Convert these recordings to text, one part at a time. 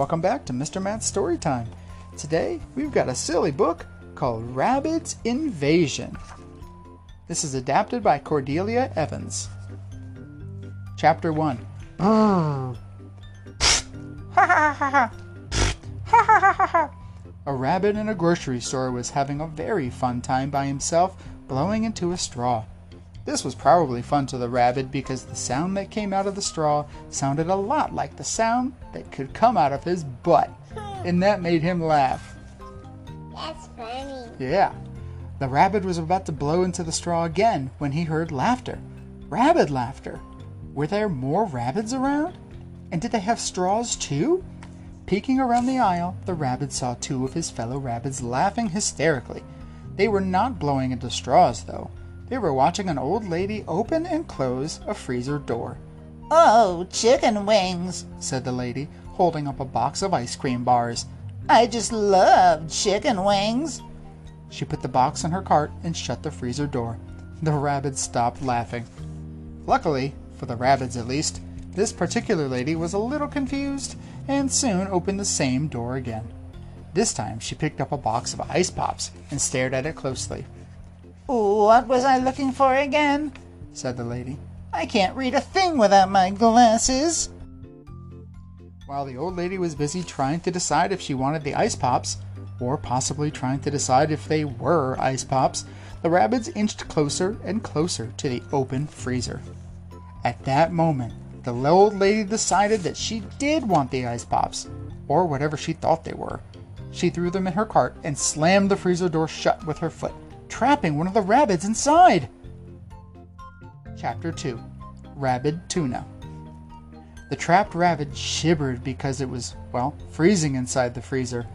Welcome back to Mr. Matt's Story Time. Today we've got a silly book called Rabbids Invasion. This is adapted by Cordelia Evans. Chapter 1 A rabbit in a grocery store was having a very fun time by himself, blowing into a straw. This was probably fun to the rabbit because the sound that came out of the straw sounded a lot like the sound that could come out of his butt, and that made him laugh. That's funny. Yeah. The rabbit was about to blow into the straw again when he heard laughter. Rabbit laughter. Were there more rabbits around? And did they have straws too? Peeking around the aisle, the rabbit saw two of his fellow rabbits laughing hysterically. They were not blowing into straws, though. They were watching an old lady open and close a freezer door. Oh, chicken wings, said the lady, holding up a box of ice cream bars. I just love chicken wings. She put the box in her cart and shut the freezer door. The rabbits stopped laughing. Luckily, for the rabbits at least, this particular lady was a little confused and soon opened the same door again. This time she picked up a box of ice pops and stared at it closely. What was I looking for again? said the lady. I can't read a thing without my glasses. While the old lady was busy trying to decide if she wanted the ice pops, or possibly trying to decide if they were ice pops, the rabbits inched closer and closer to the open freezer. At that moment, the old lady decided that she did want the ice pops, or whatever she thought they were. She threw them in her cart and slammed the freezer door shut with her foot, trapping one of the rabbits inside. Chapter 2 Rabid Tuna The trapped rabbit shivered because it was, well, freezing inside the freezer.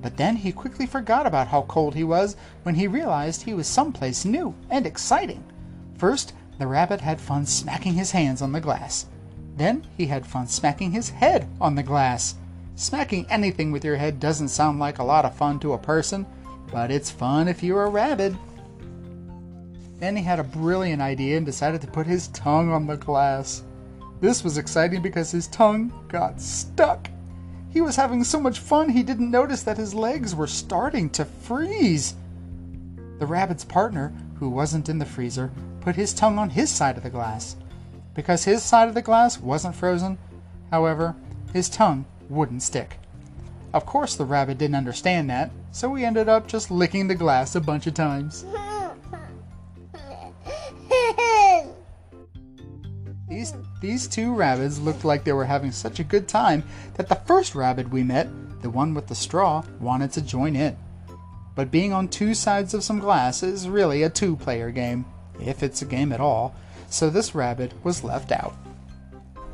But then he quickly forgot about how cold he was when he realized he was someplace new and exciting. First, the rabbit had fun smacking his hands on the glass. Then he had fun smacking his head on the glass. Smacking anything with your head doesn't sound like a lot of fun to a person, but it's fun if you're a rabbit. Then he had a brilliant idea and decided to put his tongue on the glass. This was exciting because his tongue got stuck. He was having so much fun he didn't notice that his legs were starting to freeze. The rabbit's partner, who wasn't in the freezer, put his tongue on his side of the glass. Because his side of the glass wasn't frozen, however, his tongue wouldn't stick. Of course, the rabbit didn't understand that, so he ended up just licking the glass a bunch of times. These, these two rabbits looked like they were having such a good time that the first rabbit we met, the one with the straw, wanted to join in. But being on two sides of some glass is really a two player game, if it's a game at all, so this rabbit was left out.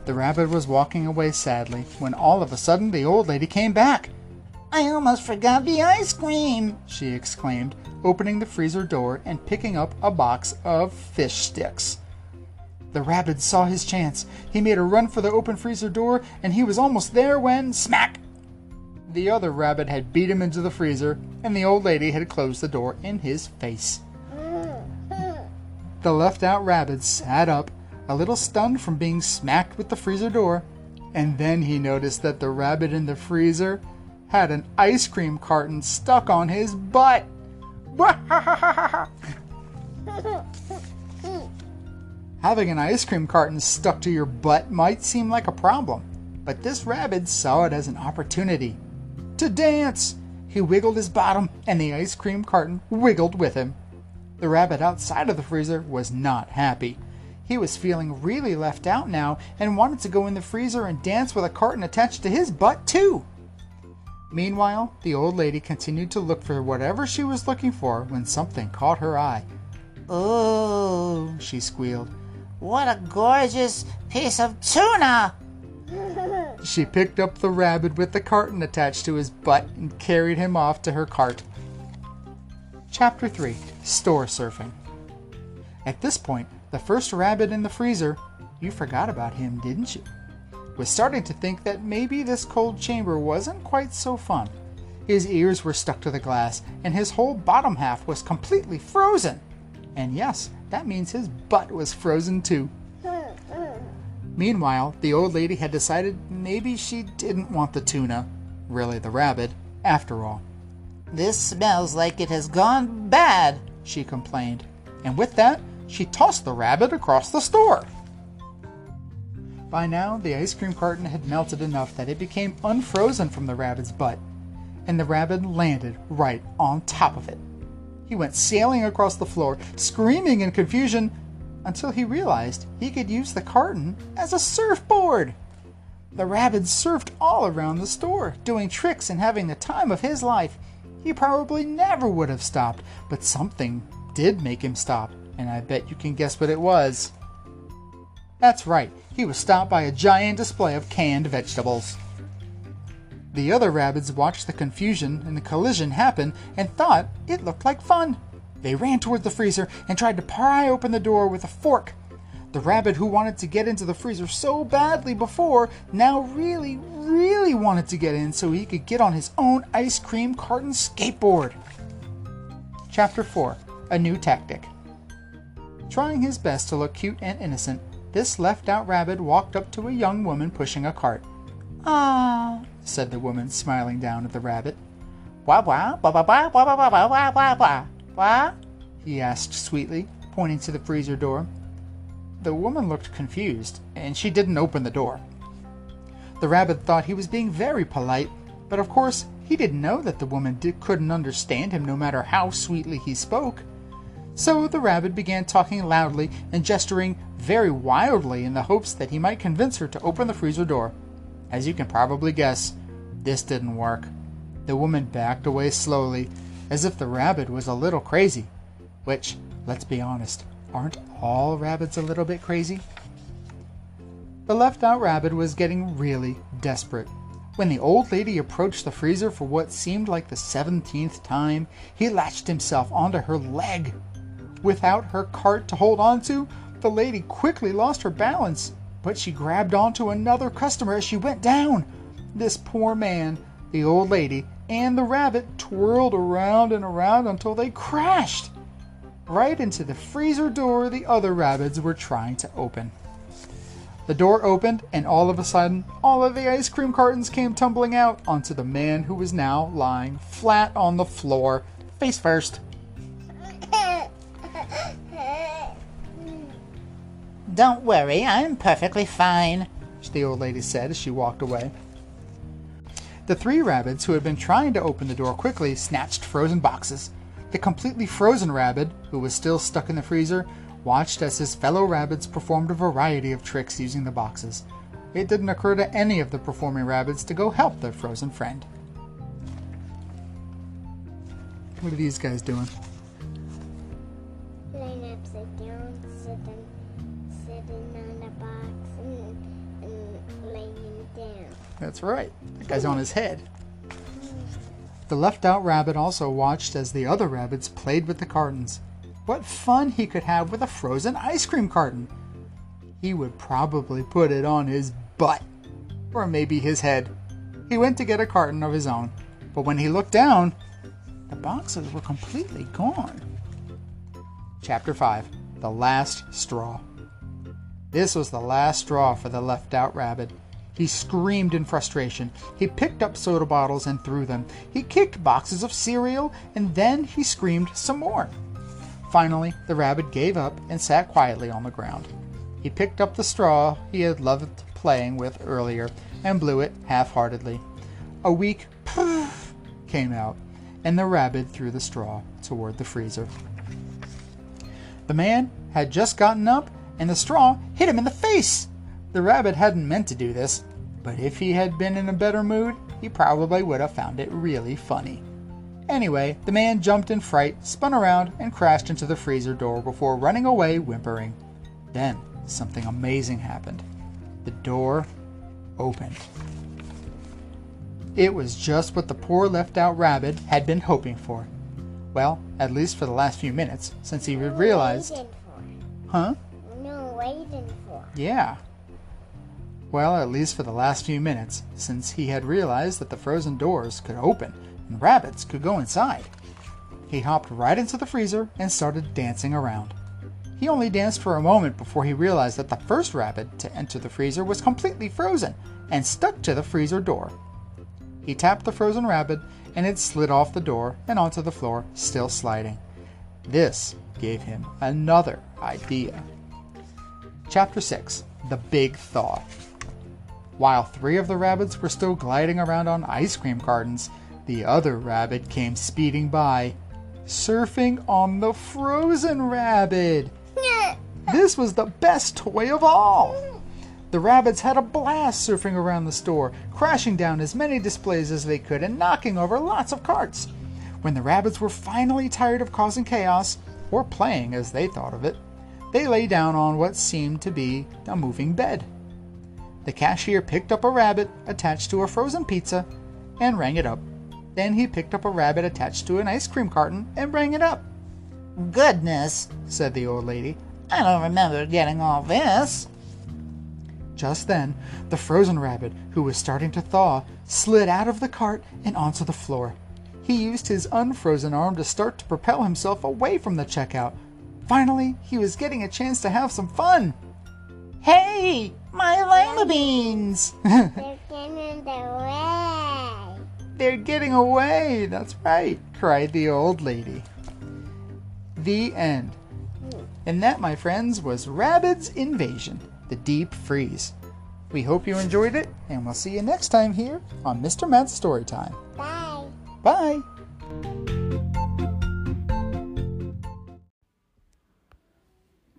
The rabbit was walking away sadly when all of a sudden the old lady came back. I almost forgot the ice cream, she exclaimed, opening the freezer door and picking up a box of fish sticks. The rabbit saw his chance. He made a run for the open freezer door, and he was almost there when smack! The other rabbit had beat him into the freezer, and the old lady had closed the door in his face. The left out rabbit sat up, a little stunned from being smacked with the freezer door, and then he noticed that the rabbit in the freezer had an ice cream carton stuck on his butt. Having an ice cream carton stuck to your butt might seem like a problem, but this rabbit saw it as an opportunity. To dance! He wiggled his bottom, and the ice cream carton wiggled with him. The rabbit outside of the freezer was not happy. He was feeling really left out now and wanted to go in the freezer and dance with a carton attached to his butt, too. Meanwhile, the old lady continued to look for whatever she was looking for when something caught her eye. Oh, she squealed. what a gorgeous piece of tuna! She picked up the rabbit with the carton attached to his butt and carried him off to her cart. Chapter 3 Store Surfing. At this point, the first rabbit in the freezer, you forgot about him, didn't you? Was starting to think that maybe this cold chamber wasn't quite so fun. His ears were stuck to the glass, and his whole bottom half was completely frozen. And yes, that means his butt was frozen too. Meanwhile, the old lady had decided maybe she didn't want the tuna, really the rabbit, after all. This smells like it has gone bad. She complained, and with that, she tossed the rabbit across the store. By now, the ice cream carton had melted enough that it became unfrozen from the rabbit's butt, and the rabbit landed right on top of it. He went sailing across the floor, screaming in confusion, until he realized he could use the carton as a surfboard. The rabbit surfed all around the store, doing tricks and having the time of his life. He probably never would have stopped, but something did make him stop, and I bet you can guess what it was. That's right, he was stopped by a giant display of canned vegetables. The other rabbits watched the confusion and the collision happen and thought it looked like fun. They ran toward the freezer and tried to pry open the door with a fork. The rabbit who wanted to get into the freezer so badly before now really, really wanted to get in so he could get on his own ice cream carton skateboard. Chapter 4 A New Tactic. Trying his best to look cute and innocent, this left out rabbit walked up to a young woman pushing a cart. Ah, said the woman, smiling down at the rabbit. Wah wah, wah wah wah wah wah wah wah wah wah wah. He asked sweetly, pointing to the freezer door. The woman looked confused, and she didn't open the door. The rabbit thought he was being very polite, but of course he didn't know that the woman did, couldn't understand him no matter how sweetly he spoke. So the rabbit began talking loudly and gesturing very wildly in the hopes that he might convince her to open the freezer door. As you can probably guess, this didn't work. The woman backed away slowly, as if the rabbit was a little crazy. Which, let's be honest, aren't all rabbits a little bit crazy? The left out rabbit was getting really desperate. When the old lady approached the freezer for what seemed like the seventeenth time, he latched himself onto her leg. Without her cart to hold on to, the lady quickly lost her balance, but she grabbed onto another customer as she went down. This poor man, the old lady, and the rabbit twirled around and around until they crashed right into the freezer door the other rabbits were trying to open. The door opened, and all of a sudden, all of the ice cream cartons came tumbling out onto the man who was now lying flat on the floor, face first. Don't worry, I'm perfectly fine. The old lady said as she walked away. The three rabbits who had been trying to open the door quickly snatched frozen boxes. The completely frozen rabbit, who was still stuck in the freezer, watched as his fellow rabbits performed a variety of tricks using the boxes. It didn't occur to any of the performing rabbits to go help their frozen friend. What are these guys doing? Laying upside down, sitting, sitting on box and, and laying down. That's right. The guy's on his head. The left out rabbit also watched as the other rabbits played with the cartons. What fun he could have with a frozen ice cream carton! He would probably put it on his butt, or maybe his head. He went to get a carton of his own, but when he looked down, the boxes were completely gone. Chapter 5 The Last Straw. This was the last straw for the left out rabbit. He screamed in frustration. He picked up soda bottles and threw them. He kicked boxes of cereal, and then he screamed some more. Finally, the rabbit gave up and sat quietly on the ground. He picked up the straw he had loved playing with earlier and blew it half heartedly. A weak poof came out, and the rabbit threw the straw toward the freezer. The man had just gotten up, and the straw hit him in the face. The rabbit hadn't meant to do this, but if he had been in a better mood, he probably would have found it really funny. Anyway, the man jumped in fright, spun around, and crashed into the freezer door before running away whimpering. Then, something amazing happened. The door opened. It was just what the poor left out rabbit had been hoping for. Well, at least for the last few minutes, since he realized. Huh? Waiting for. Yeah. Well, at least for the last few minutes, since he had realized that the frozen doors could open and rabbits could go inside. He hopped right into the freezer and started dancing around. He only danced for a moment before he realized that the first rabbit to enter the freezer was completely frozen and stuck to the freezer door. He tapped the frozen rabbit and it slid off the door and onto the floor, still sliding. This gave him another idea. Chapter 6 The Big Thaw. While three of the rabbits were still gliding around on ice cream cartons, the other rabbit came speeding by, surfing on the frozen rabbit. This was the best toy of all. The rabbits had a blast surfing around the store, crashing down as many displays as they could and knocking over lots of carts. When the rabbits were finally tired of causing chaos, or playing as they thought of it, they lay down on what seemed to be a moving bed. The cashier picked up a rabbit attached to a frozen pizza and rang it up. Then he picked up a rabbit attached to an ice cream carton and rang it up. Goodness, Said the old lady. I don't remember getting all this. Just then, the frozen rabbit, who was starting to thaw, slid out of the cart and onto the floor. He used his unfrozen arm to start to propel himself away from the checkout. Finally, he was getting a chance to have some fun. Hey, my lima beans! They're getting away. They're getting away. That's right, cried the old lady. The end. And that, my friends, was Rabbids Invasion, the Deep Freeze. We hope you enjoyed it, and we'll see you next time here on Mr. Matt's Storytime. Bye. Bye.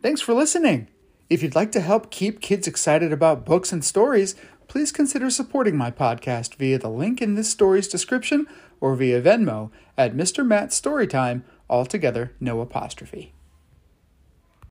Thanks for listening. If you'd like to help keep kids excited about books and stories, please consider supporting my podcast via the link in this story's description or via Venmo at Mr. Matt Storytime, altogether no apostrophe.